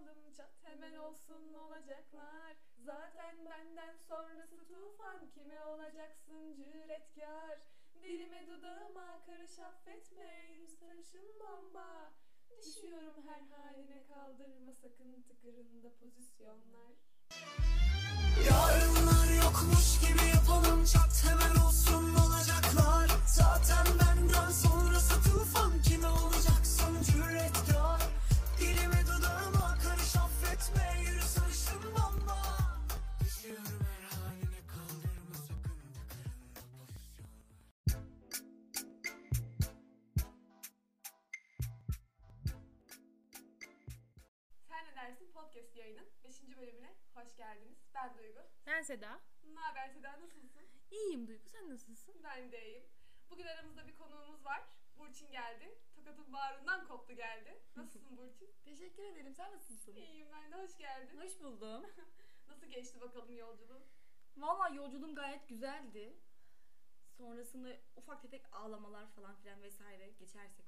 yapalım çat hemen olsun olacaklar. Zaten benden sonrası tufan kime olacaksın cüretkar. Dilime dudağıma karış affetme yüz sarışın bomba. Düşüyorum her haline kaldırma sakın tıkırında pozisyonlar. Yarınlar yokmuş gibi yapalım çat hemen hoş geldiniz. Ben Duygu. Ben Seda. Ne haber Seda nasılsın? İyiyim Duygu sen nasılsın? Ben de iyiyim. Bugün aramızda bir konuğumuz var. Burçin geldi. Tokat'ın bağrından koptu geldi. Nasılsın Burçin? Teşekkür ederim. Sen nasılsın? İyiyim ben de hoş geldin. Hoş buldum. Nasıl geçti bakalım yolculuğun? Valla yolculuğum gayet güzeldi. Sonrasında ufak tefek ağlamalar falan filan vesaire geçersek.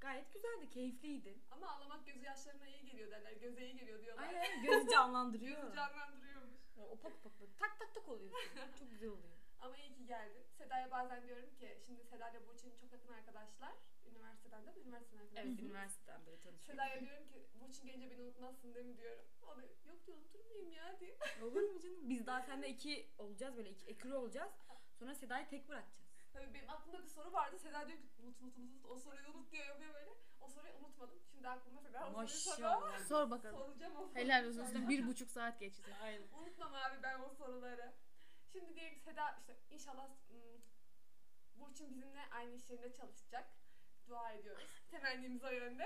Gayet güzeldi, keyifliydi. Ama ağlamak gözü yaşlarına iyi geliyor derler. Göze iyi geliyor diyorlar. Aynen gözü canlandırıyor. Gözü canlandırıyormuş. Ya, Opak opak böyle tak tak tak oluyor. Çok güzel oluyor. Ama iyi ki geldin. Seda'ya bazen diyorum ki şimdi Seda ile Burçin çok yakın arkadaşlar. Üniversiteden de üniversiteden arkadaşlar. Evet üniversiteden böyle tanışıyoruz. Seda'ya diyorum ki Burçin gelince beni unutmazsın değil mi diyorum. O da yok diyor unutur muyum ya diye. Olur mu canım? Biz daha seninle iki olacağız böyle iki ekürü olacağız. Sonra Seda'yı tek bırakacağız. Tabii benim aklımda bir soru vardı. Seda diyor ki unut unut unut o soruyu unut diyor yapıyor böyle. O soruyu unutmadım. Şimdi aklımda Seda o soruyu. Maşallah. Sor bakalım. Soracağım o soruyu. Helal olsun üstüne bir buçuk saat geçti. Aynen. Unutmam abi ben o soruları. Şimdi diyelim ki Seda işte inşallah ım, Burçin bizimle aynı iş yerinde çalışacak. Dua ediyoruz. Temennimiz o yönde.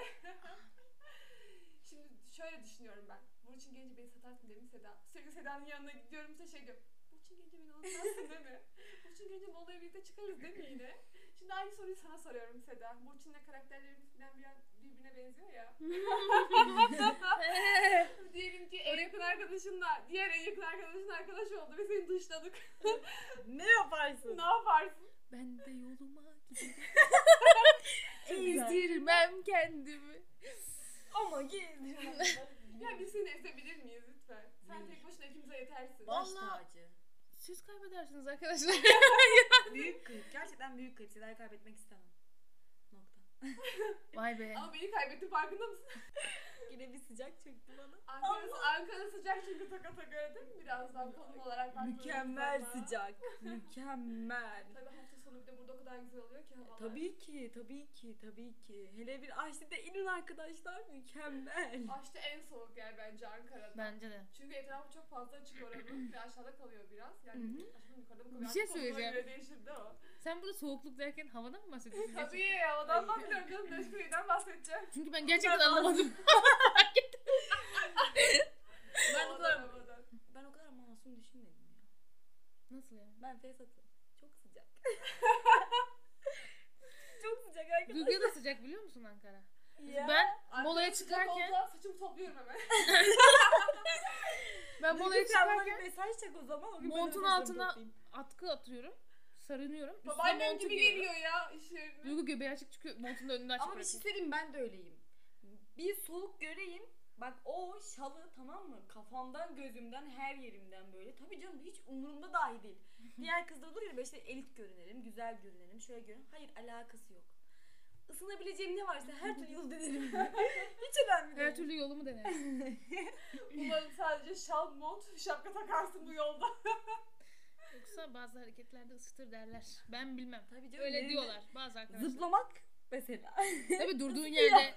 Şimdi şöyle düşünüyorum ben. Burçin gelince beni satarsın mi Seda? Sürekli Seda'nın yanına gidiyorum işte şey diyorum. Burçin gelince beni unutmazsın değil mi? Burçin gelince Bolu'ya birlikte çıkarız değil mi yine? Şimdi aynı soruyu sana soruyorum Seda. Burçin'le karakterlerimiz falan biraz birbirine benziyor ya. Diyelim ki en yakın arkadaşınla diğer en yakın arkadaşın arkadaş oldu ve seni dışladık. ne yaparsın? ne yaparsın? Ben de yoluma giderim. Ezdirmem kendimi. Ama gel. Ya biz seni ezebilir miyiz lütfen? Sen tek başına ikimize yetersin. Baş Vallahi- tacı. Siz kaybedersiniz arkadaşlar. Büyük kayıp. Gerçekten büyük kayıp. Seda'yı kaybetmek istemem. Nokta. Vay be. Ama beni kaybettin farkında mısın? Yine bir sıcak çöktü bana. Ankara, Ankara sıcak çünkü taka taka göre değil mi? Biraz daha konum olarak Mükemmel sıcak. Mükemmel. Tabii sonu bir de burada o kadar güzel oluyor ki havalar. Tabii ki, tabii ki, tabii ki. Hele bir Aşti'de inin arkadaşlar mükemmel. Aşte en soğuk yer bence Ankara'da. Bence de. Çünkü etrafı çok fazla açık oranın ve aşağıda kalıyor biraz. Yani aşağıda yukarıda mı kalıyor? Bir şey söyleyeceğim. göre değişir de o. Sen burada soğukluk derken havadan mı bahsediyorsun? gerçekten? Tabii havadan bahsediyorum canım. Neşkuri'den bahsedeceğim. Çünkü ben gerçekten Ben- anlamadım. Ben o kadar, ben o kadar masum düşünmedim ya. Nasıl ya? Ben fesatım. Çok sıcak. Çok sıcak arkadaşlar. Duyguya da sıcak biliyor musun Ankara? Ya. Ben molaya çıkarken olsa saçımı topluyorum hemen. ben molaya çıkarken bir mesaj çek o zaman. O montun altına toplayayım. atkı atıyorum. Sarınıyorum. Babaannem gibi giyiyorum. geliyor ya iş yerine. Duygu göbeği açık çıkıyor. Montun da önünde açık Ama bir şey söyleyeyim ben de öyleyim. Bir soğuk göreyim. Bak o şalı tamam mı? Kafamdan gözümden her yerimden böyle. Tabii canım hiç umurumda dahi değil. Diğer kızlar olur ya böyle işte elit görünelim, güzel görünelim, şöyle görünelim. Hayır alakası yok. Isınabileceğim ne varsa her türlü yolu denerim. hiç önemli değil. Her türlü yolumu denerim. Umarım sadece şal, mont, şapka takarsın bu yolda. Yoksa bazı hareketlerde ısıtır derler. Ben bilmem. Tabii canım. Öyle diyorlar bazı arkadaşlar. Zıplamak mesela. Tabii durduğun yerde.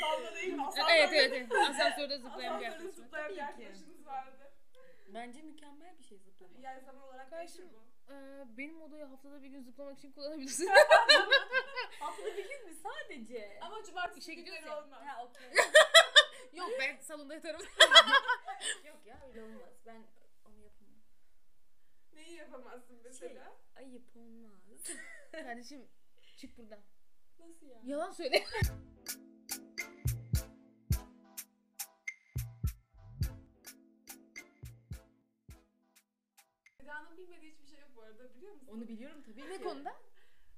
Dalga değil mi? Evet evet evet. Asansörde zıplayan bir Asansörde zıplayan bir arkadaşımız vardı. Bence mükemmel bir şey zıplamak. Yani zaman olarak değişir bu. Ee, benim odayı haftada bir gün zıplamak için kullanabilirsin. Haftada bir gün mü sadece? Ama cumartesi İşe günleri gidiyoruz ya. olmaz. Ha okey. Yok ben salonda yatarım. Yok ya öyle olmaz. Ben onu yapamam. Neyi yapamazsın mesela? Şey, ayıp olmaz. Kardeşim çık buradan. Nasıl ya? Yalan söyle. Seda'nın bilmediği hiçbir şey yok bu arada biliyor musun? Onu biliyorum tabii ne ki. konuda?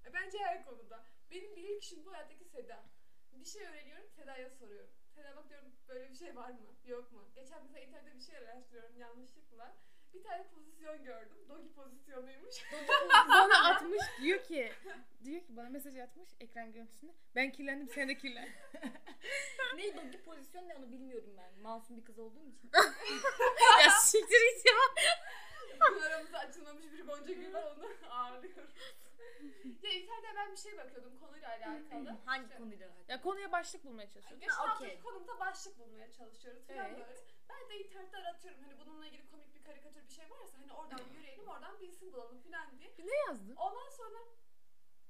E, Bence her konuda. Benim bilir kişim bu hayattaki Seda. Bir şey öğreniyorum Seda'ya soruyorum. Teda bak diyorum böyle bir şey var mı? Yok mu? Geçen mesela internette bir şey araştırıyorum yanlışlıkla. Bir tane pozisyon gördüm. Dogi pozisyonuymuş. bana atmış diyor ki diyor ki bana mesaj atmış ekran görüntüsünde. Ben kirlendim sen de kirlen. Neydi o bir pozisyon ne onu bilmiyorum ben. Masum bir kız olduğum için. ya siktir git ya. Bugün aramızda açılmamış bir gonca gül var onu ağırlıyorum. ya internette ben bir şey bakıyordum konuyla alakalı. Hangi İşte, konuyla alakalı? Ya konuya başlık bulmaya çalışıyorum. Geçen Ha, haftaki okey. konumda başlık bulmaya çalışıyoruz falan Evet. böyle. Ben de internette aratıyorum hani bununla ilgili komik bir karikatür bir şey varsa hani oradan yürüyelim oradan bir isim bulalım falan diye. Ne yazdın? Ondan sonra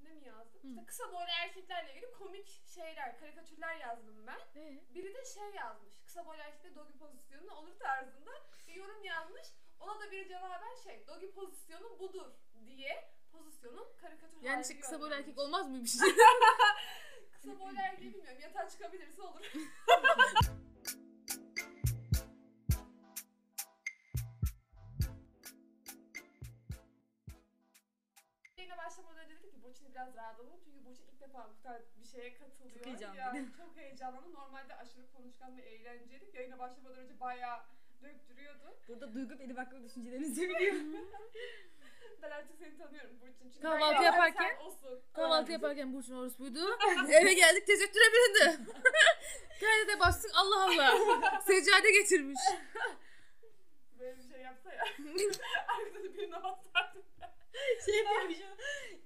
ne mi yazdım? Hı. İşte kısa boylu erkeklerle ilgili komik şeyler, karikatürler yazdım ben. Ee? Biri de şey yazmış. Kısa boylu erkekte dogi pozisyonu olur tarzında bir yorum yazmış. Ona da bir cevaben şey, dogi pozisyonu budur diye pozisyonun karikatür Yani işte kısa boylu erkek olmaz mıymış? Kısa boylu erkeği bilmiyorum. Yatağa çıkabilirse olur. Yine başlamadan önce dedim ki Burçin'i biraz rahatlatalım. Çünkü Burçin ilk defa bu tarz bir şeye katılıyor. Çok heyecanlı. Yani çok heyecanlandı. Normalde aşırı konuşkan ve eğlenceli. Yayına başlamadan önce bayağı döktürüyordu. Burada duygu benim hakkında düşüncelerinizi biliyor. Ben artık seni tanıyorum Burçin. Çünkü Kahvaltı ben yaparken- sen olsun. Kahvaltı yaparken Burçin orospuydu. Eve geldik tesettüre büründü. Kaydede bastık Allah Allah. Seccade getirmiş. Böyle bir şey yapsa ya. Arkada da birine basardım. şey yapıyormuş ya.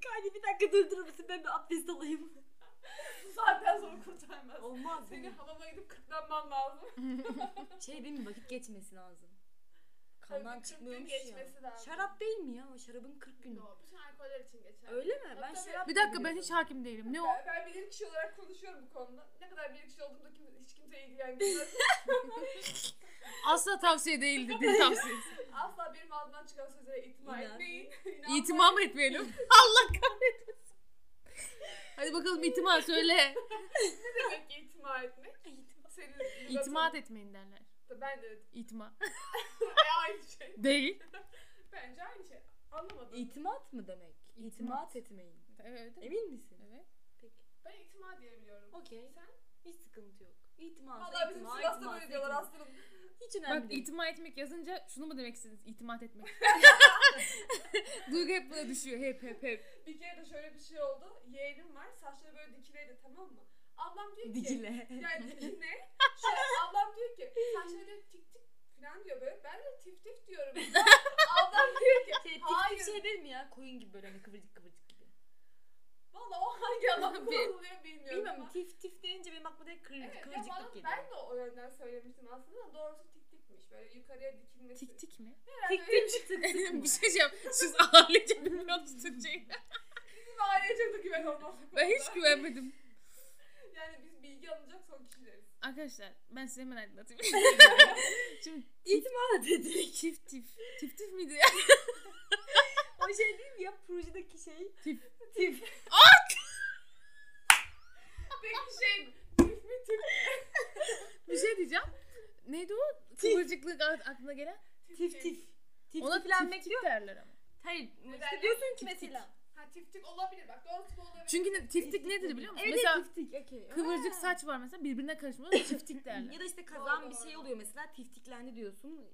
Kaydı bir dakika durdurur musun ben bir abdest alayım. Saatten sonra kurtarmaz. Olmaz Seni değil mi? hamama gidip kırklanman lazım. Şey değil mi vakit geçmesi lazım. Kandan Tabii, kırk gün çıkmıyormuş ya. geçmesi lazım. Şarap değil mi ya? O şarabın 40 günü. Yo, bütün alkoller için geçer. Öyle mi? Tabii, Ben tabii. şarap Bir dakika ben hiç hakim değilim. Ne o? Ben, ben bilir kişi olarak konuşuyorum bu konuda. Ne kadar bilir kişi olduğumda kim, hiç kimse ilgilendirmez. Asla tavsiye değildir diye tavsiyesi. Asla benim ağzımdan çıkan sözlere itimat İnan. etmeyin. İnanmayın. İtimam etmeyelim. Allah kahretmesin. Hadi bakalım itimat söyle. Ne demek itimat etmek? Senin İtimat etmeyin derler. Ben de İtima. e, aynı şey. Değil. Bence aynı şey. Anlamadım. İtimat mı demek? İtimat. İtimat etmeyin. Evet. Emin misin? Evet. Peki. Ben itimat diyebiliyorum. Okey. Sen? Hiç sıkıntı yok. İtimat. Valla bizim itimat, Sivas'ta böyle diyorlar aslanım. Hiç önemli Bak değil. itimat etmek yazınca şunu mu demek istediniz? İtimat etmek. Duygu hep buna düşüyor. Hep hep hep. Bir kere de şöyle bir şey oldu. Yeğenim var. Saçları böyle dikileydi tamam mı? Ablam diyor ki. Dikile. Yani dikine. Şöyle ablam diyor ki. Sen şöyle tik tik falan diyor böyle. Ben de tif tif diyorum. ablam diyor ki. Şey, Hayır. tip şey değil mi ya? Koyun gibi böyle hani kıvırcık kıvırcık. Valla o hangi Bil- kullanılıyor bilmiyorum Bilmiyorum tif tif deyince benim aklıma direkt kıvır, Evet ya kıvırcıklık bana, geliyor. ben de o yönden söylemiştim aslında da doğrusu tik tikmiş. Böyle yukarıya dikilmesi. Tik tik mi? Herhalde Tik tik tık tık mı? bir şey diyeceğim. Siz ağırlayınca bilmiyorsunuz Türkçeyi. Bizim aileye çok da güven olmaz. Ben hiç güvenmedim. Yani biz bilgi alınacak son kişileriz. Arkadaşlar ben size hemen aydınlatayım. Şimdi İtimat dedik. tif tif. Tif tif miydi? O şey değil mi ya projedeki şey? Tif. Tif. Peki şey tif mi tif mi? Bir şey diyeceğim. Neydi o? Kıvırcıklık a- aklına gelen? Tif tif. Tif Ona tif falan tif bekliyor. tif derler ama. Hayır. işte diyorsun ki Tif tif. mesela. Ha tif tik olabilir bak doğrusu bu olabilir. Çünkü ne, tiftik nedir biliyor musun? Evet mesela evet, tif tik. okey. kıvırcık Ha. saç var mesela birbirine karışmıyor. Tiftik derler. Ya da işte kazan Doğru, bir şey doğru. oluyor mesela tiftiklendi diyorsun.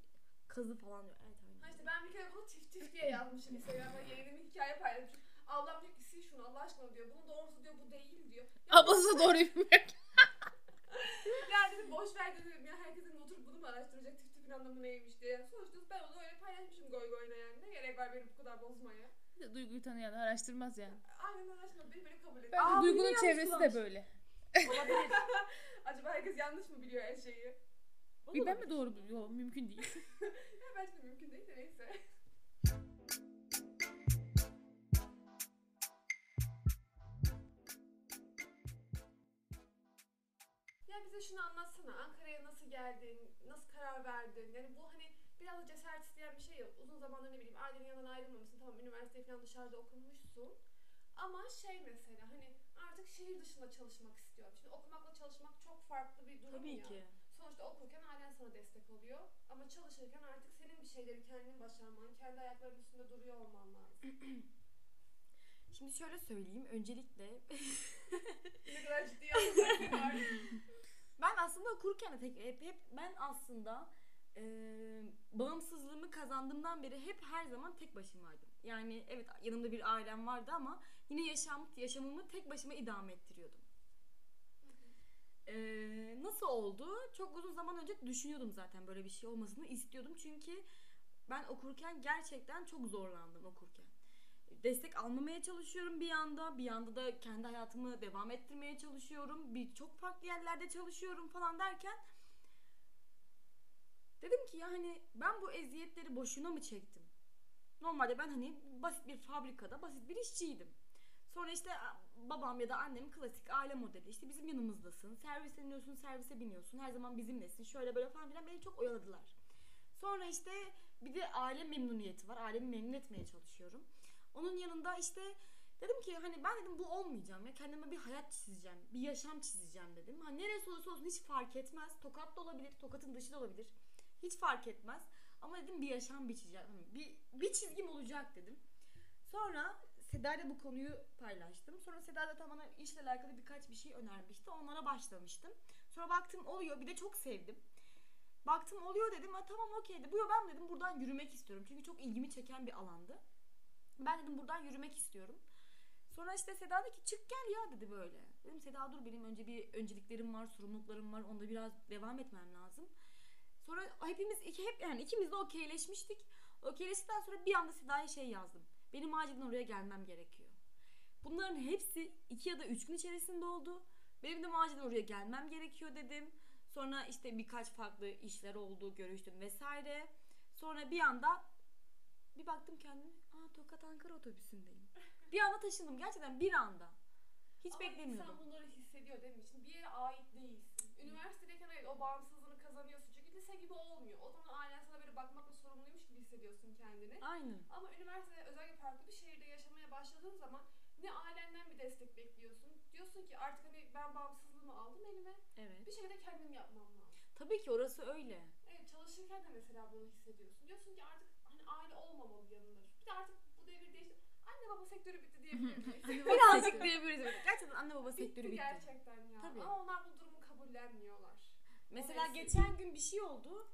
Kazı falan diyor. Evet Ha aynen. işte ben bir kere bunu tif tif diye yazmışım Instagram'da yeğenimin hikaye paylaşmışım. Ablam diyor ki sil şunu Allah aşkına diyor. Bunun doğrusu diyor bu değil diyor. Ya, Ablası doğru bilmiyor. ya dedim boş ver dedim ya herkesin oturup bunu mu araştıracak tif tifin anlamı neymiş diye. Sonuçta ben onu öyle paylaşmışım goy goyuna yani. Ne gerek var beni bu kadar bozmaya. Duyguyu tanıyan araştırmaz yani. Aynen aşkına beni böyle kabul et. Bence Aa, Duygu'nun çevresi de böyle. Olabilir. Acaba herkes yanlış mı biliyor her şeyi? Bir ben mi doğru biliyorum? Mümkün değil. Ya bence de mümkün değil de neyse. Bize şunu anlatsana. Ankara'ya nasıl geldin? Nasıl karar verdin? Yani bu hani biraz da cesaret isteyen bir şey ya. Uzun zamandır ne bileyim ailenin yanından ayrılmamışsın. Tamam üniversiteyi falan dışarıda okumuşsun. Ama şey mesela hani artık şehir dışında çalışmak istiyorum. Şimdi okumakla çalışmak çok farklı bir durum Tabii ya. ki. Sonuçta okurken ailen sana destek oluyor. Ama çalışırken artık senin bir şeyleri kendin başarman, kendi ayaklarının üstünde duruyor olman lazım. Şimdi şöyle söyleyeyim. Öncelikle ne kadar ciddi var. aslında okurken de tek, hep, hep ben aslında e, bağımsızlığımı kazandığımdan beri hep her zaman tek başımaydım. Yani evet yanımda bir ailem vardı ama yine yaşam yaşamımı tek başıma idame ettiriyordum. Ee, nasıl oldu? Çok uzun zaman önce düşünüyordum zaten böyle bir şey olmasını istiyordum. Çünkü ben okurken gerçekten çok zorlandım okurken. Destek almamaya çalışıyorum bir yanda. Bir yanda da kendi hayatımı devam ettirmeye çalışıyorum. Bir çok farklı yerlerde çalışıyorum falan derken dedim ki ya hani ben bu eziyetleri boşuna mı çektim? Normalde ben hani basit bir fabrikada basit bir işçiydim. Sonra işte babam ya da annem klasik aile modeli. İşte bizim yanımızdasın. Servise iniyorsun, servise biniyorsun. Her zaman bizimlesin. Şöyle böyle falan filan beni çok oyaladılar. Sonra işte bir de aile memnuniyeti var. Ailemi memnun etmeye çalışıyorum. Onun yanında işte dedim ki hani ben dedim bu olmayacağım ya. Kendime bir hayat çizeceğim. Bir yaşam çizeceğim dedim. Hani neresi olursa olsun hiç fark etmez. Tokat da olabilir. Tokatın dışı da olabilir. Hiç fark etmez. Ama dedim bir yaşam biçeceğim. Hani bir, bir çizgim olacak dedim. Sonra Seda ile bu konuyu paylaştım. Sonra Seda da tam bana işle alakalı birkaç bir şey önermişti. Onlara başlamıştım. Sonra baktım oluyor. Bir de çok sevdim. Baktım oluyor dedim. Ha, tamam okey. Bu ben dedim buradan yürümek istiyorum. Çünkü çok ilgimi çeken bir alandı. Ben dedim buradan yürümek istiyorum. Sonra işte Seda dedi ki çık gel ya dedi böyle. Dedim Seda dur benim önce bir önceliklerim var, sorumluluklarım var. Onda biraz devam etmem lazım. Sonra hepimiz iki hep yani ikimiz de okeyleşmiştik. Okeyleştikten sonra bir anda Seda'ya şey yazdım. Benim acilen oraya gelmem gerekiyor. Bunların hepsi iki ya da üç gün içerisinde oldu. Benim de acilen oraya gelmem gerekiyor dedim. Sonra işte birkaç farklı işler oldu, görüştüm vesaire. Sonra bir anda bir baktım kendime. Aa Tokat Ankara otobüsündeyim. Bir anda taşındım gerçekten bir anda. Hiç Ama beklemiyordum. insan bunları hissediyor değil mi? Şimdi bir yere ait değilsin. Üniversitedeyken evet o bağımsızlığını kazanıyorsun. Çünkü lise gibi olmuyor. O zaman ailen sana böyle bakmakla sorumluymuş gibi hissediyorsun kendini. Aynen. Ama üniversitede özellikle farklı bir şehirde yaşamaya başladığın zaman ne ailenden bir destek bekliyorsun. Diyorsun ki artık hani ben bağımsızlığımı aldım elime. Evet. Bir şekilde kendim yapmam lazım. Tabii ki orası öyle. Evet çalışırken de mesela bunu hissediyorsun. Diyorsun ki artık hani aile olmamalı yanında. Bir de artık bu devir değişti. Anne baba sektörü bitti diyebilir miyiz? Birazcık diyebiliriz. Gerçekten anne baba sektörü bitti. gerçekten ya. Tabii. Ama onlar bu durumu kabullenmiyorlar. Mesela geçen gün bir şey oldu.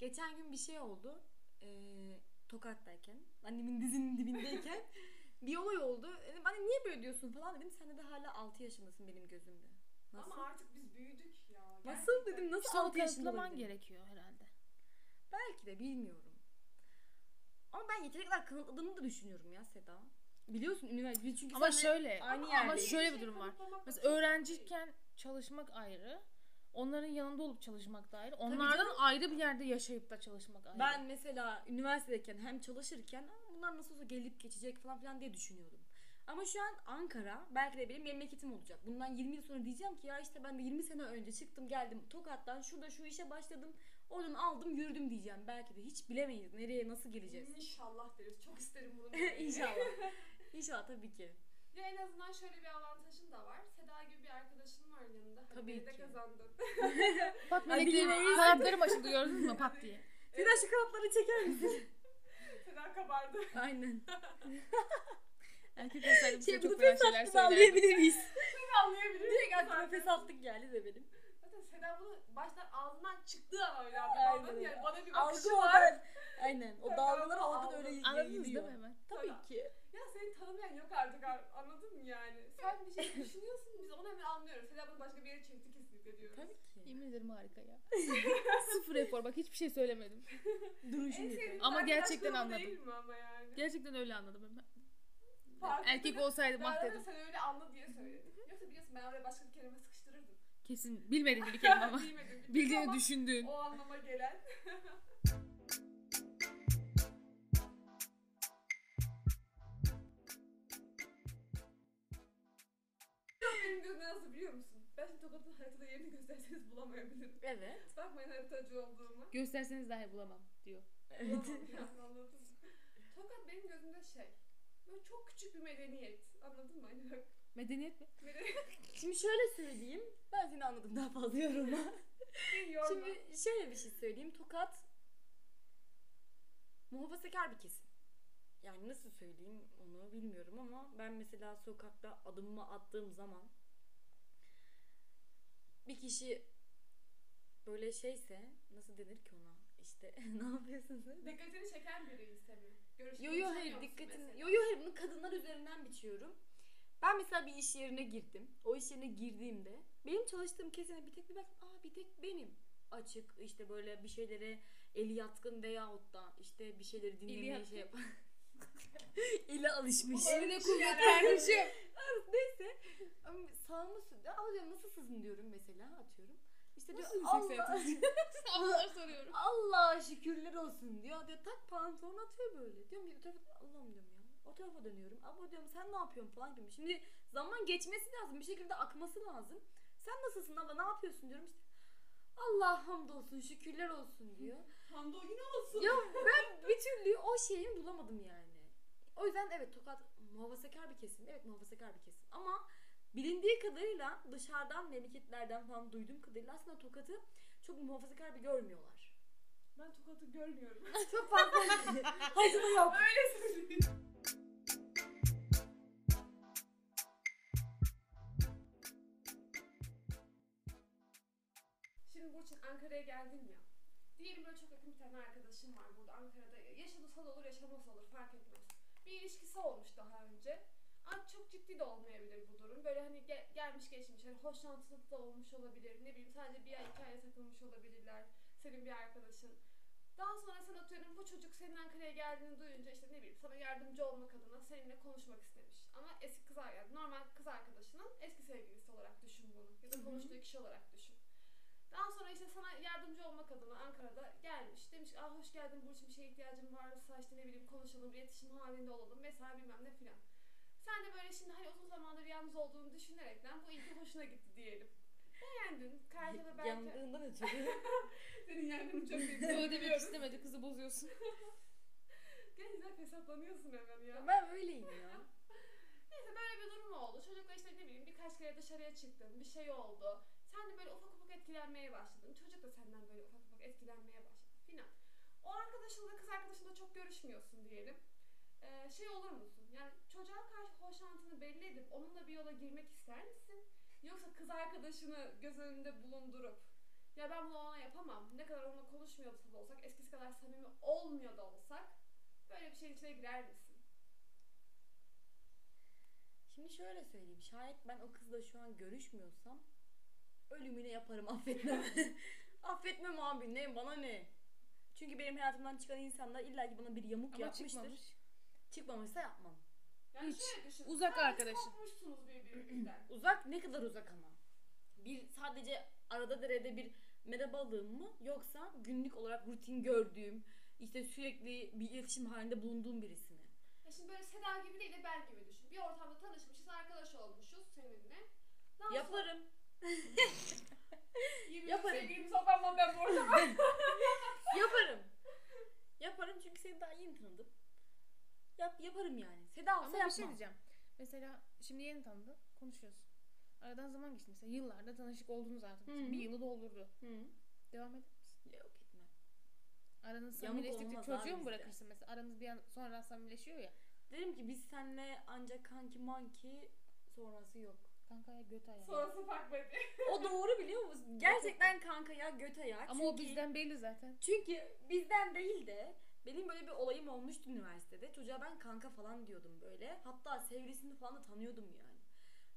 Geçen gün bir şey oldu. Ee, Tokat'tayken. Annemin dizinin dibindeyken. bir olay oldu. Dedim anne niye böyle diyorsun falan dedim. Sen de hala 6 yaşındasın benim gözümde. Nasıl? Ama artık biz büyüdük ya. Nasıl Gerçekten. dedim nasıl İşte onu 6 yaşında kanıtlaman olabilirim? gerekiyor herhalde. Belki de bilmiyorum. Ama ben yeteri kadar kanıtladığımı da düşünüyorum ya Seda. Biliyorsun üniversite çünkü Ama senle şöyle aynı ama yerdeyiz. şöyle Bir bir şey durum var. da Mesela öğrenciyken çalışmak ayrı. Onların yanında olup çalışmak da ayrı. Onlardan canım. ayrı bir yerde yaşayıp da çalışmak ayrı. Ben mesela üniversitedeyken hem çalışırken "Aa, bunlar nasıl olsa gelip geçecek falan filan diye düşünüyordum. Ama şu an Ankara belki de benim memleketim olacak. Bundan 20 yıl sonra diyeceğim ki ya işte ben de 20 sene önce çıktım geldim Tokat'tan şurada şu işe başladım. Oradan aldım yürüdüm diyeceğim. Belki de hiç bilemeyiz nereye nasıl geleceğiz. İnşallah deriz. Çok isterim bunu. İnşallah. İnşallah tabii ki. Ya en azından şöyle bir avantajın da var. Seda gibi bir arkadaşın var yanında. Hadi Tabii de ki. kazandın. Bak meleklerin kanatlarım açıldı gördün mü pat diye. Seda şu kanatları çeker misin? Seda kabardı. Aynen. Erkek olsaydım size Şey, çok bunu fena şeyler söylerdim. anlayabilir miyiz? Anlayabilir Direkt miyim aklıma attık geldi de benim. Zaten Seda bunu baştan ağzından çıktığı an öyle Anladın yani bana bir Algı bakışı var. Aynen. O algı oradan öyle aldım. Anladınız değil yayılıyor. mi hemen? Tabii ki. Ya seni tanımayan yok artık ar- anladın mı yani? Sen bir şey düşünüyorsun biz onu hemen anlıyoruz. Seda bunu başka bir yere çekti kesinlikle diyoruz. Tabii ki. Yemin ederim harika ya. Sıfır efor bak hiçbir şey söylemedim. Sevdiğim Ama gerçekten anladım. Değil mi ama yani? Gerçekten öyle anladım hemen. Erkek ah Ben de dedim. sen öyle anla diye söyledim. Yoksa biliyorsun ben oraya başka bir kelime sıkıştırırdım. Kesin bilmediğim bir kelime ama. Bilmedim. Bildiğini ama düşündüğün. O anlama gelen. Benim gözüme nasıl biliyor musun? Ben şimdi Tokat'ın haritada yerini gösterseniz bulamayabilirim. Evet. Bakmayın haritacı olduğumu. Gösterseniz dahi bulamam diyor. Evet. Mı? Tokat benim gözümde şey. Böyle çok küçük bir medeniyet. Anladın mı? Hani bak. Medeniyet mi? Medeniyet Şimdi şöyle söyleyeyim. Ben seni anladım daha fazla yorulma. Şimdi şöyle bir şey söyleyeyim. Tokat muhafazakar bir kesim. Yani nasıl söyleyeyim onu bilmiyorum ama ben mesela sokakta adımımı attığım zaman bir kişi böyle şeyse nasıl denir ki ona? İşte ne yapıyorsun sen? Dikkatini çeken biri ise mi? Görüşmeyi Yo yo hayır dikkatini. mesela? Yo yo hayır bunu kadınlar üzerinden biçiyorum. Ben mesela bir iş yerine girdim. O iş yerine girdiğimde benim çalıştığım kesine bir tek bir baktım. Aa bir tek benim. Açık işte böyle bir şeylere eli yatkın veyahut da işte bir şeyleri dinlemeye şey yapan. Eli alışmış. Eline kuvvet kardeşim. Neyse. Sağımı sürdü. Diyorum nasılsın diyorum mesela atıyorum. İşte diyor Nasıl yüksek Allah, Sınavlar soruyorum. Allah şükürler olsun diyor. Diyor tak pantolon atıyor böyle. Diyorum ki o tarafa Allah'ım diyorum ya. O tarafa dönüyorum. Ama diyorum sen ne yapıyorsun falan gibi. Şimdi zaman geçmesi lazım. Bir şekilde akması lazım. Sen nasılsın abla ne yapıyorsun diyorum işte. Allah hamdolsun şükürler olsun diyor. Hando yine olsun. ya ben bir türlü o şeyi bulamadım yani. O yüzden evet Tokat muhafazakar bir kesim. Evet muhafazakar bir kesim. Ama bilindiği kadarıyla dışarıdan memleketlerden falan duyduğum kadarıyla aslında Tokat'ı çok muhafazakar bir görmüyorlar. Ben tokatı görmüyorum. Çok fazla hayatımda yok. Öyle söyleyeyim. Şimdi Burçin Ankara'ya geldin ya. Diyelim böyle çok yakın bir tane arkadaşım var burada Ankara'da. Yaşadısa da olur yaşamasa olur fark etmez. Bir ilişkisi olmuş daha önce. Ama çok ciddi de olmayabilir bu durum. Böyle hani ge- gelmiş geçmiş hani hoşlantılı da olmuş olabilir. Ne bileyim sadece bir ay iki ay takılmış olabilirler. Senin bir arkadaşın. Daha sonra sen atıyorum bu çocuk senin Ankara'ya geldiğini duyunca işte ne bileyim sana yardımcı olmak adına seninle konuşmak istemiş. Ama eski kız yani normal kız arkadaşının eski sevgilisi olarak düşün bunu. Ya da konuştuğu kişi olarak düşün. Daha sonra işte sana yardımcı olmak adına Ankara'da gelmiş. Demiş ki ah hoş geldin Burçin bir şeye ihtiyacım varsa işte ne bileyim konuşalım, iletişim halinde olalım vesaire bilmem ne filan. Sen de böyle şimdi hani uzun zamandır yalnız olduğunu düşünerekten bu ilgi hoşuna gitti diyelim. Beğendin. Karşıda belki... Yandığından ötürü. Senin yangının çok büyük. Öyle demek istemedi kızı bozuyorsun. Gençler fesatlanıyorsun hemen ya. ben öyleyim ya. Neyse böyle bir durum oldu. Çocukla işte ne bileyim birkaç kere dışarıya çıktın. Bir şey oldu. Sen de böyle ufak ufak etkilenmeye başladın. Çocuk da senden böyle ufak ufak etkilenmeye başladı filan. O arkadaşınla kız arkadaşınla çok görüşmüyorsun diyelim. Ee, şey olur musun? Yani çocuğa karşı hoşlantını belli edip onunla bir yola girmek ister misin? Yoksa kız arkadaşını göz önünde bulundurup ya ben bunu ona yapamam. Ne kadar onunla konuşmuyor da olsak, eskisi kadar samimi olmuyor da olsak böyle bir şeyin içine girer misin? Şimdi şöyle söyleyeyim. Şayet ben o kızla şu an görüşmüyorsam ölümüne yaparım affetmem. affetmem abi ne bana ne. Çünkü benim hayatımdan çıkan insanlar illa ki bana bir yamuk Ama yapmıştır. çıkmamış. Çıkmamışsa yapmam. Yani Hiç. şöyle düşün. Uzak sadece arkadaşın. Kopmuşsunuz birbirinizden. Uzak ne kadar uzak ama? Bir sadece arada derede bir merhabalığım mı yoksa günlük olarak rutin gördüğüm işte sürekli bir iletişim halinde bulunduğum birisi mi? Ya şimdi böyle Seda gibi değil de ben gibi düşün. Bir ortamda tanışmışız, arkadaş olmuşuz seninle. Daha Yaparım. yemin yaparım. Sevgilimi sokmam ben bu ortama. Yaparım. Yaparım çünkü seni daha yeni tanıdım. Yap, yaparım yani. Seda olsa Ama bir şey diyeceğim. Mesela şimdi yeni tanıdın. Konuşuyoruz. Aradan zaman geçti mesela. Yıllarda tanışık oldunuz artık. Hı hı. Bir yılı doldurdu. Hı. Devam eder misin? Yok etmem. Aranız samimileştikçe çocuğu mu bırakırsın mesela? Aranız bir an sonra samimileşiyor ya. Derim ki biz seninle ancak kanki manki sonrası yok. Kankaya göt ayağı. Sonrası fark etti. O doğru biliyor musun? Gerçekten kanka ya göt ayak. Ama o Çünkü- bizden belli zaten. Çünkü bizden değil de benim böyle bir olayım olmuştu üniversitede. Çocuğa ben kanka falan diyordum böyle. Hatta sevgilisini falan da tanıyordum yani.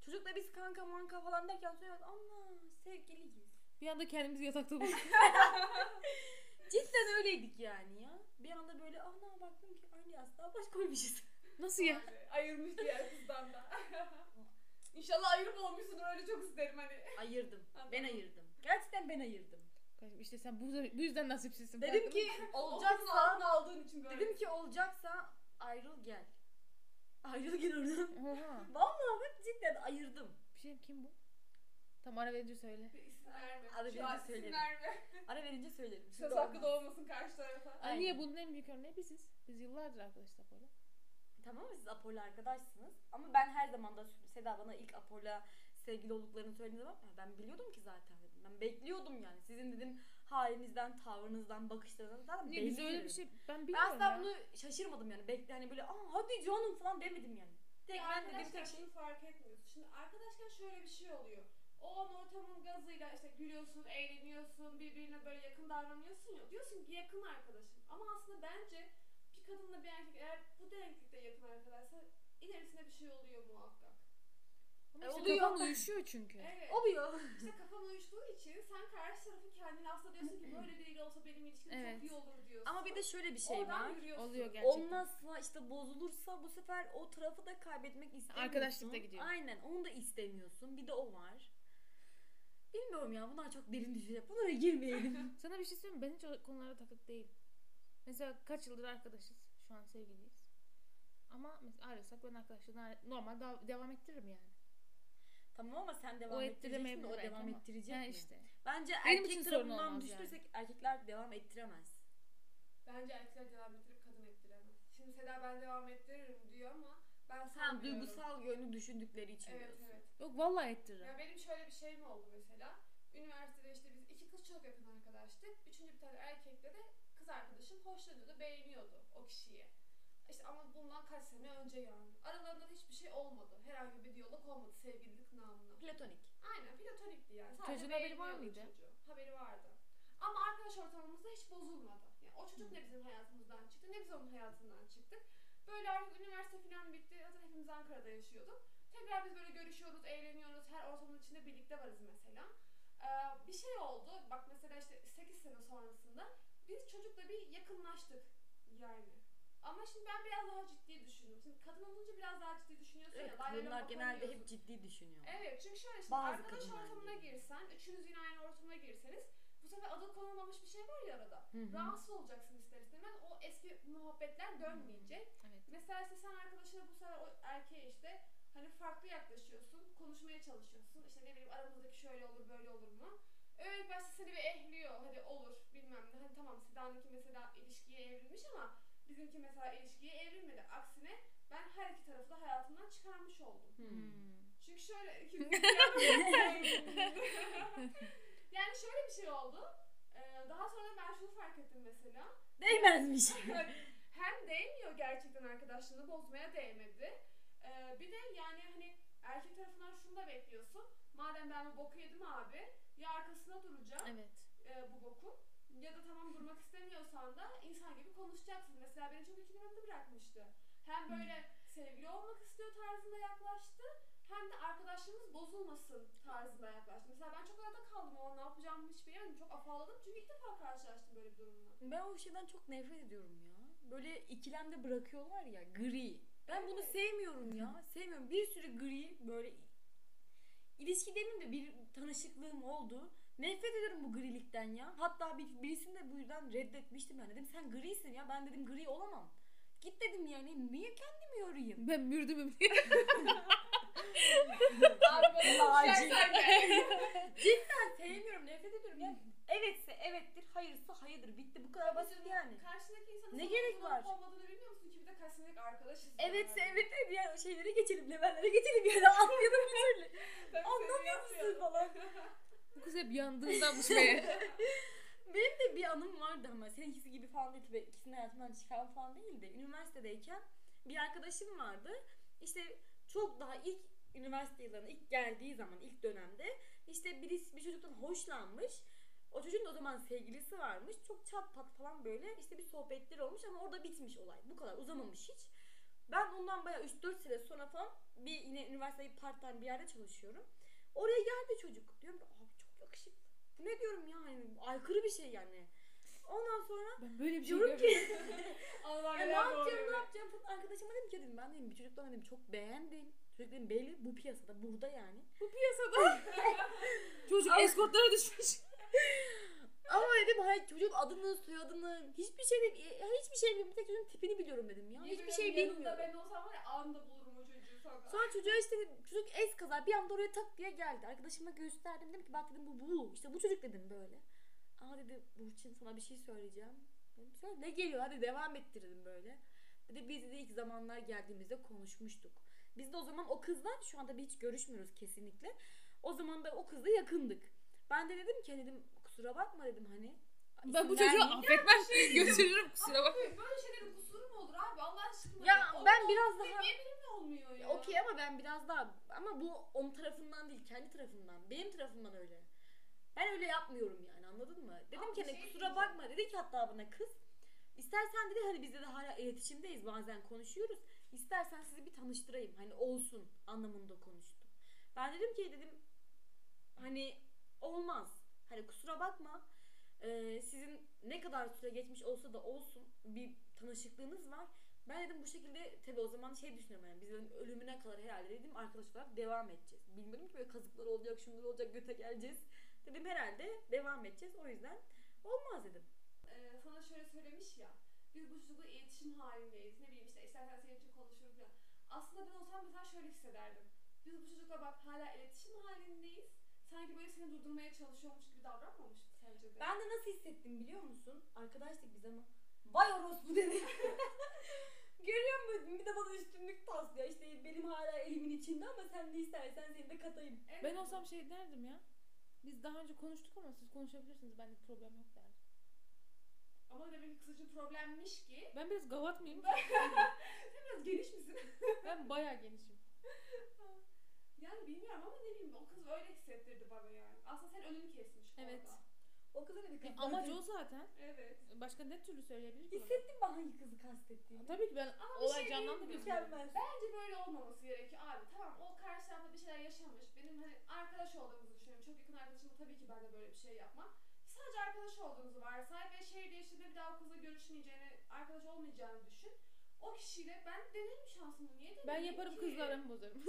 Çocukla biz kanka manka falan derken sonra Allah sevgiliyiz. Bir anda kendimizi yatakta bulduk. Cidden öyleydik yani ya. Bir anda böyle ana baktım ki aynı yastığa baş koymuşuz. Nasıl ya? Ayırmış diğer kızdan da. İnşallah ayırıp olmuşsundur öyle çok isterim hani. Ayırdım. Ben ayırdım. Gerçekten ben ayırdım. Kardeşim işte sen bu, bu yüzden nasipsizsin. Dedim ki? Olacaksa aldığın için böyle. dedim ki olacaksa ayrıl gel. Ayrıl gel oradan. Oha. Vallahi bak cidden ayırdım. Bir şey kim bu? Tam ara verince söyle. Bir isim verme. İsim söyleyelim. verme. Ara verince söylerim. Söz hakkı da olmasın karşı tarafa. Ay Aynen. niye bunun en büyük örneği biziz? Biz yıllardır arkadaşlar böyle. Tamam mı siz Apollo arkadaşsınız. Ama ben her zaman da Seda bana ilk Apollo sevgili olduklarını söylediği zaman "Ya ben biliyordum ki zaten. Ben bekliyordum yani. Sizin dedim halinizden, tavrınızdan, bakışlarınızdan belli biz öyle bir şey ben Ben bilmiyorum asla ya. bunu şaşırmadım yani. Bekle hani böyle aa hadi canım falan demedim yani. Tek Ya ben dedim arkadaşlar tek şey. şunu fark etmiyorsun. Şimdi arkadaşken şöyle bir şey oluyor. o an ortamın gazıyla işte gülüyorsun, eğleniyorsun, birbirine böyle yakın davranıyorsun ya. Diyorsun ki yakın arkadaşım. Ama aslında bence bir kadınla bir erkek eğer bu denklikte yakın arkadaşsa ilerisinde bir şey oluyor muhakkak. Ama E, işte oluyor. kafan uyuşuyor çünkü. Evet. Oluyor. İşte kafan uyuştuğu için sen karşı tarafı kendine aslında diyorsun ki böyle biriyle olsa benim ilişkim Evet. çok iyi olur diyorsun. Ama bir de şöyle bir şey Oradan var. yürüyorsun. Oluyor gerçekten. Olmazsa işte bozulursa bu sefer o tarafı da kaybetmek istemiyorsun. Arkadaşlık da gidiyor. Aynen onu da istemiyorsun. Bir de o var. Bilmiyorum ya bunlar çok derin düşünce. Bunlara girmeyelim. Sana bir şey söyleyeyim mi? Ben hiç o konulara takık değilim. Mesela kaç yıldır arkadaşız. Şu an sevgiliyiz. Ama mesela ayrılsak ben arkadaşlarına normal devam ettiririm yani. Tamam ama sen devam o ettireceksin de o devam ama. ettirecek Ha mi? işte. Bence Benim erkek tarafından düşünürsek erkekler devam ettiremez. Bence erkekler devam ettirip kadın ettiremez. Şimdi Seda ben devam ettiririm diyor ama ben Sen duygusal yönü düşündükleri için Evet diyorsun. evet. Yok vallahi ettiririm. Ya benim şöyle bir şeyim oldu mesela. Üniversitede işte biz iki kız çok yakın arkadaştık. Üçüncü bir tane erkekle de kız arkadaşım hoşlanıyordu, beğeniyordu o kişiyi. İşte ama bundan kaç sene önce yani. Aralarında da hiçbir şey olmadı. Herhangi bir diyalog olmadı sevgililik namına. Platonik. Aynen platonikti yani. Sadece Çocuğun haberi var mıydı? çocuğu. Haberi vardı. Ama arkadaş ortamımızda hiç bozulmadı. Yani o çocuk ne bizim hayatımızdan çıktı ne biz onun hayatından çıktık. Böyle artık üniversite falan bitti. Zaten hepimiz Ankara'da yaşıyorduk. Tekrar biz böyle görüşüyoruz, eğleniyoruz. Her ortamın içinde birlikte varız mesela. Ee, bir şey oldu. Bak mesela işte 8 sene sonrasında biz çocukla bir yakınlaştık yani. Ama şimdi ben biraz daha ciddi düşünüyorum. Şimdi kadın olunca biraz daha ciddi düşünüyorsun Evet, ya. lay kadınlar genelde hep ciddi düşünüyor. Evet çünkü şöyle şimdi Bazı arkadaş kadınlar ortamına değil. girsen, üçünüz yine aynı ortama girseniz bu sefer adı konulmamış bir şey var ya arada. Hı hı. Rahatsız olacaksın ister istemez. O eski muhabbetler dönmeyecek. Evet. Mesela işte sen arkadaşına bu sefer o erkeğe işte hani farklı yaklaşıyorsun, konuşmaya çalışıyorsun. İşte ne bileyim aramızdaki şöyle olur böyle olur mu? Öyle başta seni bir ehliyor. Hadi olur bilmem ne. Hani tamam Seda'nınki mesela ilişkiye evrilmiş ama bizimki mesela ilişkiye evrilmedi. Aksine ben her iki tarafı da hayatımdan çıkarmış oldum. Hmm. Çünkü şöyle yani şöyle bir şey oldu. Ee, daha sonra ben şunu fark ettim mesela. Değmezmiş. Hem değmiyor gerçekten arkadaşlığını bozmaya değmedi. Ee, bir de yani hani erkek tarafından şunu da bekliyorsun. Madem ben bu boku yedim abi ya arkasına duracağım Evet. e, bu bokun ya da tamam durmak istemiyorsan da insan gibi konuşacaksın. Mesela beni çok ikilemde bırakmıştı. Hem böyle sevgili olmak istiyor tarzında yaklaştı hem de arkadaşlığımız bozulmasın tarzında yaklaştı. Mesela ben çok arada kaldım an ne yapacağımı hiç bilmiyorum. Çok afalladım çünkü ilk defa karşılaştım böyle bir durumla. Ben o şeyden çok nefret ediyorum ya. Böyle ikilemde bırakıyorlar ya gri. Ben bunu sevmiyorum ya. Sevmiyorum. Bir sürü gri böyle ilişki demeyeyim de bir tanışıklığım oldu. Nefret ediyorum bu grilikten ya. Hatta bir, birisini de bu yüzden reddetmiştim ben. Dedim sen grisin ya. Ben dedim gri olamam. Git dedim yani. Niye kendimi yorayım? Ben mürdümüm diye. De. Cidden sevmiyorum. Nefret ediyorum. Yani evetse evettir. Hayırsa hayırdır. Bitti. Bu kadar basit yani. Karşındaki insanın Ne gerek var? olmadığını bilmiyor musun ki bir de senelik arkadaşız. Evetse yani. evet de diğer şeylere geçelim. Levellere geçelim yani. Atlayalım bir türlü. Anlamıyor musun falan. Bu kız hep yandığındanmış be. Benim de bir anım vardı ama seninkisi gibi falan değil. Ve ikisinin hayatımdan çıkan falan değildi. Üniversitedeyken bir arkadaşım vardı. İşte çok daha ilk üniversite yıllarına ilk geldiği zaman ilk dönemde işte birisi bir çocuktan hoşlanmış. O çocuğun da o zaman sevgilisi varmış. Çok çat pat falan böyle işte bir sohbetler olmuş ama orada bitmiş olay. Bu kadar uzamamış hiç. Ben ondan bayağı 3-4 sene sonra falan bir yine üniversitede part time bir yerde çalışıyorum. Oraya geldi çocuk. Diyorum ki. Bu ne diyorum ya hani aykırı bir şey yani. Ondan sonra Ben böyle bir şey diyorum ki Allah ya ne yapacağım ne yapacağım falan. Arkadaşıma dedim ki dedim ben dedim bir çocuktan dedim çok beğendim. Çocuk dedim belli bu piyasada burada yani. Bu piyasada. Çocuk eskortlara düşmüş. Ama dedim hayır çocuk adını soyadını hiçbir şey değil, hiçbir şey bilmiyorum. Bir tek çocuğun tipini biliyorum dedim ya. Hiçbir şey bilmiyorum. Ben olsam var ya anında bulurum o çocuğu sonra. Çocuğa işte çocuk es kaza bir anda oraya tak diye geldi. Arkadaşıma gösterdim dedim ki bak dedim bu bu. İşte bu çocuk dedim böyle. Aa dedi Burçin sana bir şey söyleyeceğim. Dedim söyle ne geliyor hadi devam ettirdim böyle. Dedi biz de ilk zamanlar geldiğimizde konuşmuştuk. Biz de o zaman o kızla şu anda hiç görüşmüyoruz kesinlikle. O zaman da o kızla yakındık. Ben de dedim ki hani dedim kusura bakma dedim hani Ben bu çocuğu affetmem. Götürürüm kusura bakma. Abi böyle şeylerin kusuru mu olur abi Allah aşkına? Ya O- ben biraz daha- Niye benimle olmuyor ya? Ya Okey ama ben biraz daha ama bu onun tarafından değil kendi tarafından. Benim tarafımdan öyle. Ben öyle yapmıyorum yani anladın mı? Dedim Abi ki hani şey kusura diyeceğim. bakma dedi ki hatta bana kız. İstersen dedi hani biz de hala iletişimdeyiz bazen konuşuyoruz. İstersen sizi bir tanıştırayım hani olsun anlamında konuştu. Ben dedim ki dedim hani olmaz. Hani kusura bakma. Sizin ne kadar süre geçmiş olsa da olsun bir tanışıklığınız var. Ben dedim bu şekilde tabi o zaman şey düşünüyorum yani biz dedim ölümüne kadar herhalde dedim arkadaş olarak devam edeceğiz. Bilmiyorum ki böyle kazıklar olacak, şunlar olacak, göte geleceğiz. Dedim herhalde devam edeceğiz. O yüzden olmaz dedim. Ee, sana şöyle söylemiş ya. Biz bu çocukla iletişim halindeyiz. Ne bileyim işte istersen senin için konuşurum falan. Aslında ben olsam mesela şöyle hissederdim. Biz bu çocukla bak hala iletişim halindeyiz. Sanki böyle seni durdurmaya çalışıyormuş gibi davranmamış de? Ben de nasıl hissettim biliyor musun? Arkadaştık biz ama. Vay orospu dedi. Görüyor musun? Bir de bana üstünlük taslıyor. İşte benim hala elimin içinde ama sen de istersen seni de katayım. Evet. Ben olsam şey derdim ya. Biz daha önce konuştuk ama siz konuşabilirsiniz. Bende problem yok derdim. Ama demek ki için problemmiş ki. Ben biraz gavat mıyım? Sen biraz geniş misin? ben bayağı genişim. yani bilmiyorum ama ne bileyim o kız öyle hissettirdi bana yani. Aslında sen önünü kesmiş Evet. orada. O kız öyle bir kız. E, amacı o zaten. Evet. Başka ne türlü söyleyebilir ki? Hissettim ben hangi kızı kastettiğini. Tabii ki ben Ama olay şey canlandı gözümde. Bence böyle olmaması gerekiyor abi. Tamam o karşı tarafta bir şeyler yaşamış. Benim hani arkadaş olduğumuzu düşünüyorum. Çok yakın arkadaşımla tabii ki ben de böyle bir şey yapmam. Sadece arkadaş olduğunuzu varsay ve şehir değiştiğinde bir daha o kızla görüşmeyeceğini, arkadaş olmayacağını düşün. O kişiyle ben denerim şansımı. Niye deneyim Ben yaparım ki? kızla aramı bozarım.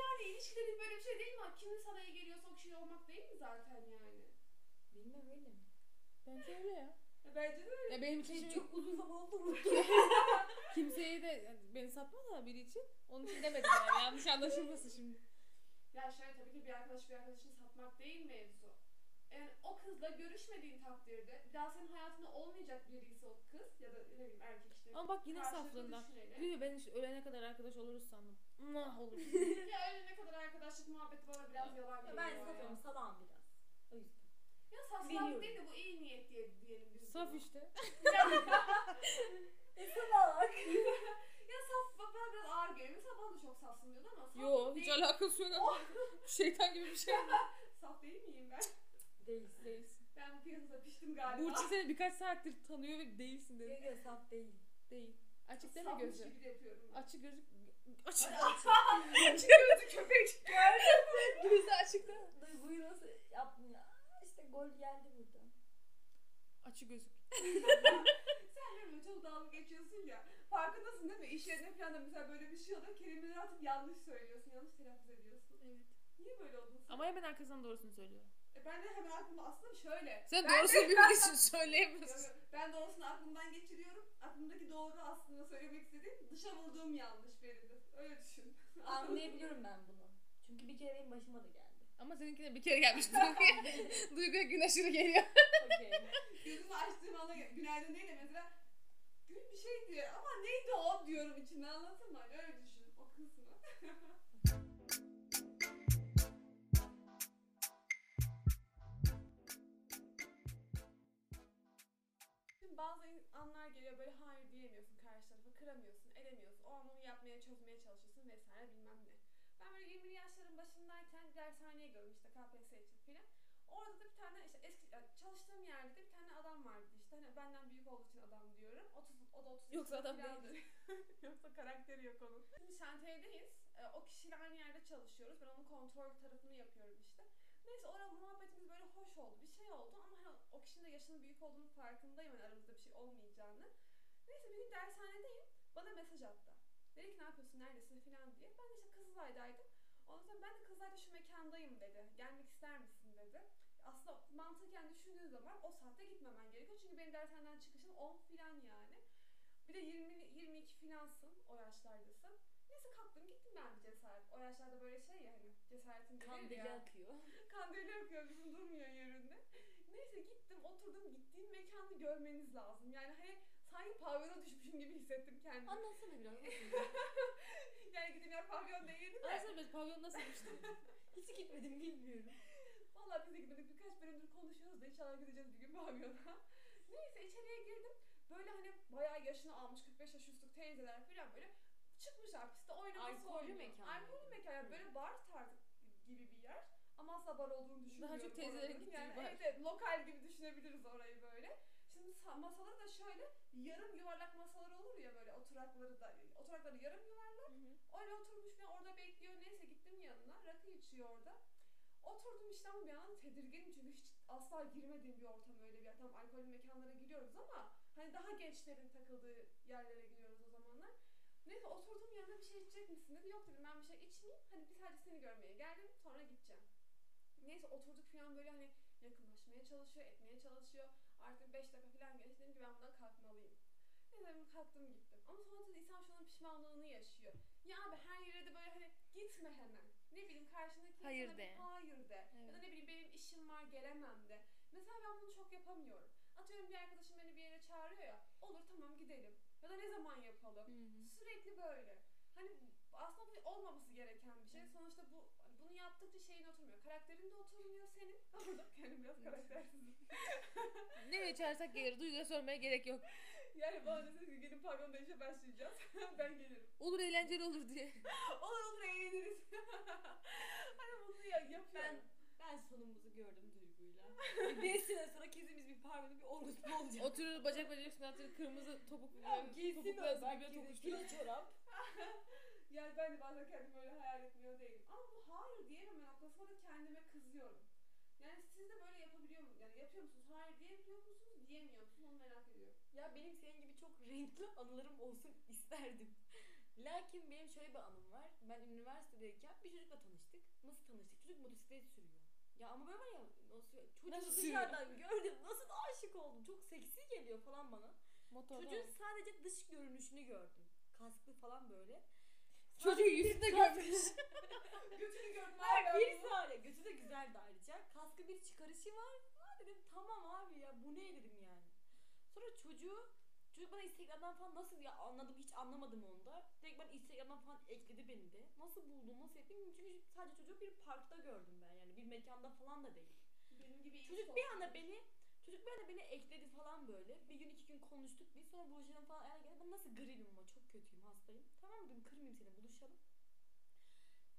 Yani ilişki dediğin böyle bir şey değil mi? Kimin sana iyi geliyorsa o kişiyle olmak değil mi zaten yani? Bilmem öyle mi? Bence öyle ya. Ya bence de öyle. Ya benim için Şey, şimdi çok uzun zaman oldu unuttum. kimseye de yani beni satma da biri için. Onun için demedim yani. Yanlış anlaşılmasın şimdi. Ya şöyle tabii ki bir arkadaş bir arkadaşını satmak değil mevzu. Yani o kızla görüşmediğin takdirde bir daha senin hayatında olmayacak biriyse o kız ya da ne bileyim erkek işte. Ama bak yine karşılıklı saflığından. düşünelim. Diyor ya, ben işte ölene kadar arkadaş oluruz sandım. Nah olur. ya öyle ne kadar arkadaşlık muhabbeti bana biraz yalan Ya geliyor ben ya. satıyorum salağım biraz. Biliyorum. değil de bu iyi niyet diye diyelim biz. Saf buna. işte. Salak. ya saf bana biraz ağır geliyor. Mesela bana da çok safsın diyordu ama saf Yo hiç değil. alakası yok ama. Şeytan gibi bir şey. Saf değil miyim ben? Değilsin. Değilsin. Ben bu piyasada piştim galiba. Burçin seni birkaç saattir tanıyor ve değilsin dedi. Yok saf değil. Değil. Açık deme Safmış gözü. gibi de yapıyorum. ben. Açık gözü. Açık. Açık gözü köpek. Gözü açık da. Duyguyu nasıl yaptın ya? İşte gol geldi burada. Açık gözük. Sen benimle çok dalga geçiyorsun ya. Farkındasın değil mi? İş yerine falan da mesela böyle bir şey oluyor. Kelimeleri atıp yanlış söylüyorsun. Yanlış telaffuz ediyorsun. Evet. Niye böyle oldun sen? Ama hemen arkasından doğrusunu söylüyor. E ben de hemen aklımda aslında şöyle. Sen Ben doğrusunu için söyleyemiyorsun. Ben doğrusunu aklımdan geçiriyorum. Aklımdaki doğru aslında söylemek istediğim dışa vurduğum yanlış benimdir. Öyle düşün. Anlayabiliyorum ben bunu. Çünkü bir kere benim başıma da geldi. Ama seninkine bir kere gelmiş Duygu'ya. Gün aşırı geliyor. Okey. Gözümü açtığım anda günaydın değil de mesela gül bir şey diyor ama neydi o diyorum içinden anladın mı? Öyle düşün o kısmı. Şimdi bazı anlar geliyor böyle hayır diyemiyorsun karşı tarafa kıramıyorsun edemiyorsun o an onu yapmaya çözmeye çalışıyorsun vesaire bilmem ne. Ben böyle 20'li yaşların başındayken dershaneye gidiyorum işte KPSS için filan. Orada da bir tane işte eski çalıştığım yerde de bir tane adam vardı işte hani benden büyük olduğu için adam diyorum. 30 o da 30 Yoksa adam falandı. Yoksa karakteri yok onun. Şimdi şantiyedeyiz. Ee, o kişiyle aynı yerde çalışıyoruz. Ben onun kontrol tarafını yapıyorum işte. Neyse orada muhabbetimiz böyle hoş oldu. Bir şey oldu ama hani o kişinin de yaşının büyük olduğunu farkındayım. Hani aramızda bir şey olmayacağını. Neyse bir gün dershanedeyim. Bana mesaj attı. Dedi ki ne yapıyorsun neredesin falan diye. Ben de işte Kızılay'daydım. Ondan sonra ben de Kızılay'da şu mekandayım dedi. Gelmek ister misin dedi. Aslında mantıken düşündüğün zaman o saatte gitmemen gerekiyor. Çünkü benim dershaneden çıkışım 10 filan yani. Bir de 20 22 filansın o yaşlardasın. Neyse kalktım gittim ben bir cesaret. O yaşlarda böyle şey ya hani cesaretin Kan deli akıyor. Kandili akıyor bizim durmuyor yerinde. Neyse gittim oturdum gittiğim mekanı görmeniz lazım. Yani hani sanki pavyona düşmüşüm gibi hissettim kendimi. Anlatsana biraz. yani yer pavyon değildi de. Aslında biz pavyon nasıl işte? Hiç gitmedim bilmiyorum. Valla biz de gitmedik birkaç bölümdür konuşuyoruz da inşallah gideceğiz bir gün pavyona. Neyse içeriye girdim. Böyle hani bayağı yaşını almış 45 yaş üstü teyzeler falan böyle çıkmışlar piste oynaması Alkollü mekan Alkollü mekan yani böyle bar tarzı gibi bir yer. Ama asla bar olduğunu düşünmüyorum. çok teyzelerin gittiği yani, bar. Evet lokal gibi düşünebiliriz orayı böyle. Şimdi sa- masaları da şöyle yarım yuvarlak masalar olur ya böyle oturakları da oturakları yarım yuvarlak. Öyle oturmuş ve orada bekliyor. Neyse gittim yanına. Rakı içiyor orada. Oturdum işte ama bir an tedirginim çünkü hiç asla girmediğim bir ortam öyle bir yer. Tamam alkollü mekanlara giriyoruz ama hani daha gençlerin takıldığı yerlere giriyoruz o zamanlar. Neyse oturdum yanına bir şey içecek misin dedi. Yok dedim ben bir şey içmeyeyim. Hani bir sadece seni görmeye geldim sonra gideceğim. Neyse oturduk falan böyle hani yakınlaşmaya çalışıyor, etmeye çalışıyor. Artık 5 dakika falan geçti. Dedim ki ben bundan kalkmalıyım. Neyse dedim kalktım gittim. Ama sonra insan şunun pişmanlığını yaşıyor. Ya abi her yere de böyle hani gitme hemen. Ne bileyim karşındaki Hayır insana bir de. hayır de. Ya da Evet. ne bileyim benim işim var gelemem de. Mesela ben bunu çok yapamıyorum. Atıyorum bir arkadaşım beni bir yere çağırıyor ya. Olur tamam gidelim. Ya da ne zaman yapalım. Sürekli böyle. Hani aslında bu olmaması gereken bir şey. Sonuçta bu bunu yaptıkça şeyin oturmuyor. Karakterin de oturmuyor senin. Orada kendim biraz karaktersizim. Nereye çağırsak gelir. Duyguya sormaya gerek yok. Yani bana deseniz ki gelin pavyonda işe başlayacağız. ben gelirim. Olur eğlenceli olur diye. Olur olur eğleniriz. hani bunu ya, yapıyorum. Ben ben sonumuzu gördüm Duygu'yla. 5 sene sonra kezimiz bir parmağında bir orguslu olacak. Oturur bacak bacak üstüne atır kırmızı topuk. Ya giysin topuklu o gibi kilo çorap. Yani ben de bazen kendimi öyle hayal etmiyor değilim. Ama bu hayır diyememe noktasında da kendime kızıyorum. Yani siz de böyle yapabiliyor musunuz? Yani yapıyor musunuz? Hayır diyebiliyor musunuz? Diyemiyor musunuz? Onu merak ediyorum. Ya benim senin gibi çok renkli anılarım olsun isterdim. Lakin benim şöyle bir anım var. Ben üniversitedeyken bir çocukla tanıştık. Nasıl tanıştık? Çocuk motosiklet sürüyor. Ya ama böyle var ya nasıl, çocuğu Nasıl dışarıdan gördüm. Nasıl aşık oldum. Çok seksi geliyor falan bana. Motorla. Çocuğun sadece dış görünüşünü gördüm. Kasklı falan böyle. Çocuğu bir kask- görmüş. Götünü gördüm Hayır bir saniye. Götü de güzeldi ayrıca. Kaskı bir çıkarışı var. Ha dedim tamam abi ya bu ne dedim yani. Sonra çocuğu çocuk bana Instagram'dan falan nasıl ya anladım hiç anlamadım onda. Direkt bana Instagram'dan falan ekledi beni de. Nasıl buldum nasıl ettim çünkü sadece çocuğu bir parkta gördüm ben yani bir mekanda falan da değil. Benim gibi Çocuk bir anda beni çocuk bir anda beni ekledi falan böyle. Bir gün iki gün konuştuk biz sonra buluşalım falan. Yani geldi, ben nasıl gribim ama çok kötüyüm hastayım. Tamam dedim kırmayayım seni buluşalım.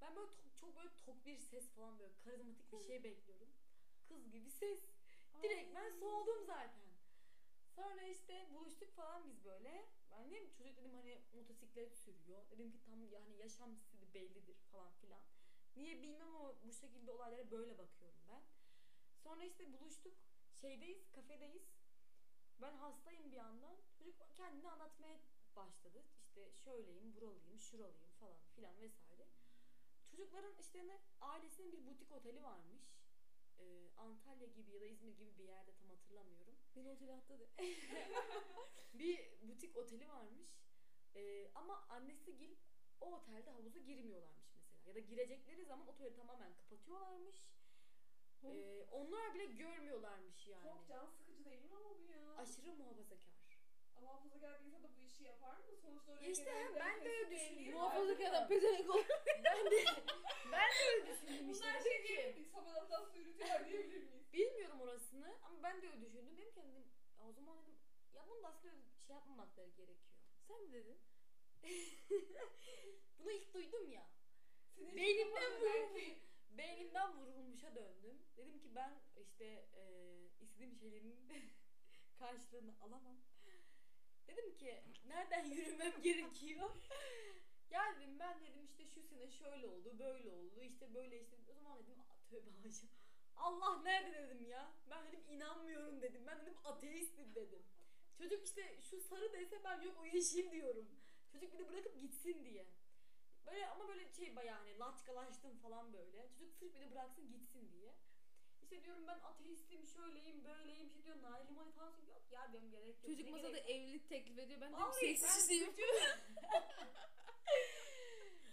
Ben böyle tok- çok böyle tok bir ses falan böyle karizmatik bir şey bekliyorum. Kız gibi ses. Direkt ben soğudum zaten. Sonra işte buluştuk falan biz böyle. Ben dedim çocuk dedim hani motosiklet sürüyor. Dedim ki tam yani yaşam stili bellidir falan filan. Niye bilmem ama bu şekilde olaylara böyle bakıyorum ben. Sonra işte buluştuk. Şeydeyiz, kafedeyiz. Ben hastayım bir yandan. Çocuk kendini anlatmaya başladı. İşte şöyleyim, buralıyım, şuralıyım falan filan vesaire. Çocukların işte hani ailesinin bir butik oteli varmış. Ee, Antalya gibi ya da İzmir gibi bir yerde tam hatırlamıyorum. Beni otele atladı. bir butik oteli varmış. Ee, ama annesi gil o otelde havuza girmiyorlarmış mesela. Ya da girecekleri zaman oteli tamamen kapatıyorlarmış. Ee, onlar bile görmüyorlarmış yani. Çok can sıkıcı değil mi ama bu ya? Aşırı muhafazakar. Ama muhafazakar bir insan da bu işi yapar mı? Sonuçta oraya İşte gelen ben de öyle düşündüm. belli Muhafazakar pezevenk olur. ben de ben de öyle düşündüm işte. Bunlar Dedim şey ki, diyebilir miyiz? Sabahdan sürütüyorlar diyebilir miyiz? Bilmiyorum orasını ama ben de öyle düşündüm. Dedim dedim, "Ya o zaman dedim ya bunu da aslında öyle şey yapmamakları gerekiyor. Sen mi dedin? Bunu ilk duydum ya. Senin Beynimden vurulmuş. belki- Beynimden vurulmuşa döndüm. Dedim ki ben işte e, istediğim şeylerin karşılığını alamam. Dedim ki nereden yürümem gerekiyor? Ya ben dedim işte şu sene şöyle oldu, böyle oldu, işte böyle işte. O zaman dedim "Aa, tövbe haşa. Allah nerede dedim ya. Ben dedim inanmıyorum dedim. Ben dedim ateistim dedim. Çocuk işte şu sarı dese ben yok o yeşil diyorum. Çocuk bir de bırakıp gitsin diye. Böyle ama böyle şey bayağı hani laçkalaştım falan böyle. Çocuk sırf bir de bıraksın gitsin diye. İşte diyorum ben ateistim, şöyleyim, böyleyim. Söylüyor. Yok ya diyorum gerek yok. Çocuk Ne masada gerek evlilik teklif ediyor. Ben de ben seksisiyim.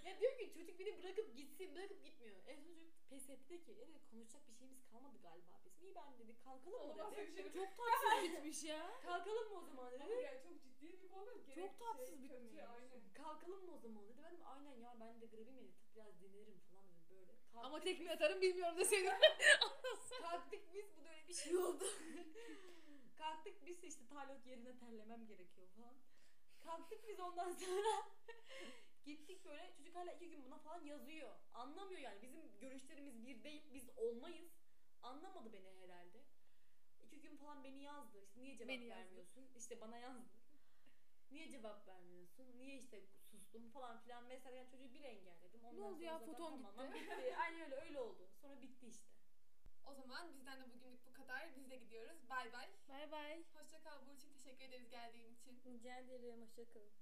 ya diyor ki çocuk beni bırakıp gitsin, bırakıp gitmiyor. En son çocuk pes etti ki dedi konuşacak bir şeyimiz kalmadı galiba bizim. İyi ben dedi kalkalım mı Olmaz dedi. şey. Çok tatsız bitmiş ya. Kalkalım mı o zaman dedi. Ama yani çok ciddi bir konu. Gerek Çok tatsız şey, bitmiş. Kötü, aynen. Kalkalım mı o zaman dedi. Ben de aynen ya ben de grevim yatıp biraz dinlerim falan dedim böyle. Kalktık Ama tekme atarım bilmiyorum deseydin. Kalktık biz bu da öyle bir şey oldu. Kalktık biz neyse işte talut yerine terlemem gerekiyor falan. Kalktık biz ondan sonra gittik böyle çocuk hala iki gün buna falan yazıyor. Anlamıyor yani bizim görüşlerimiz bir değil biz olmayız. Anlamadı beni herhalde. İki gün falan beni yazdı. İşte niye cevap Beni yazdı. vermiyorsun? İşte bana yazdı. Niye cevap vermiyorsun? Niye işte sustum falan filan mesela yani çocuğu bir engelledim. Ondan oldu sonra ya? tamamen gitti. bitti. Aynen öyle öyle oldu. Sonra bitti işte. O zaman bizden de bugünlük bu kadar. Biz de gidiyoruz. Bay bay. Bay bay. Hoşça kal Burçin. Teşekkür ederiz geldiğin için. Rica ederim. Hoşçakalın.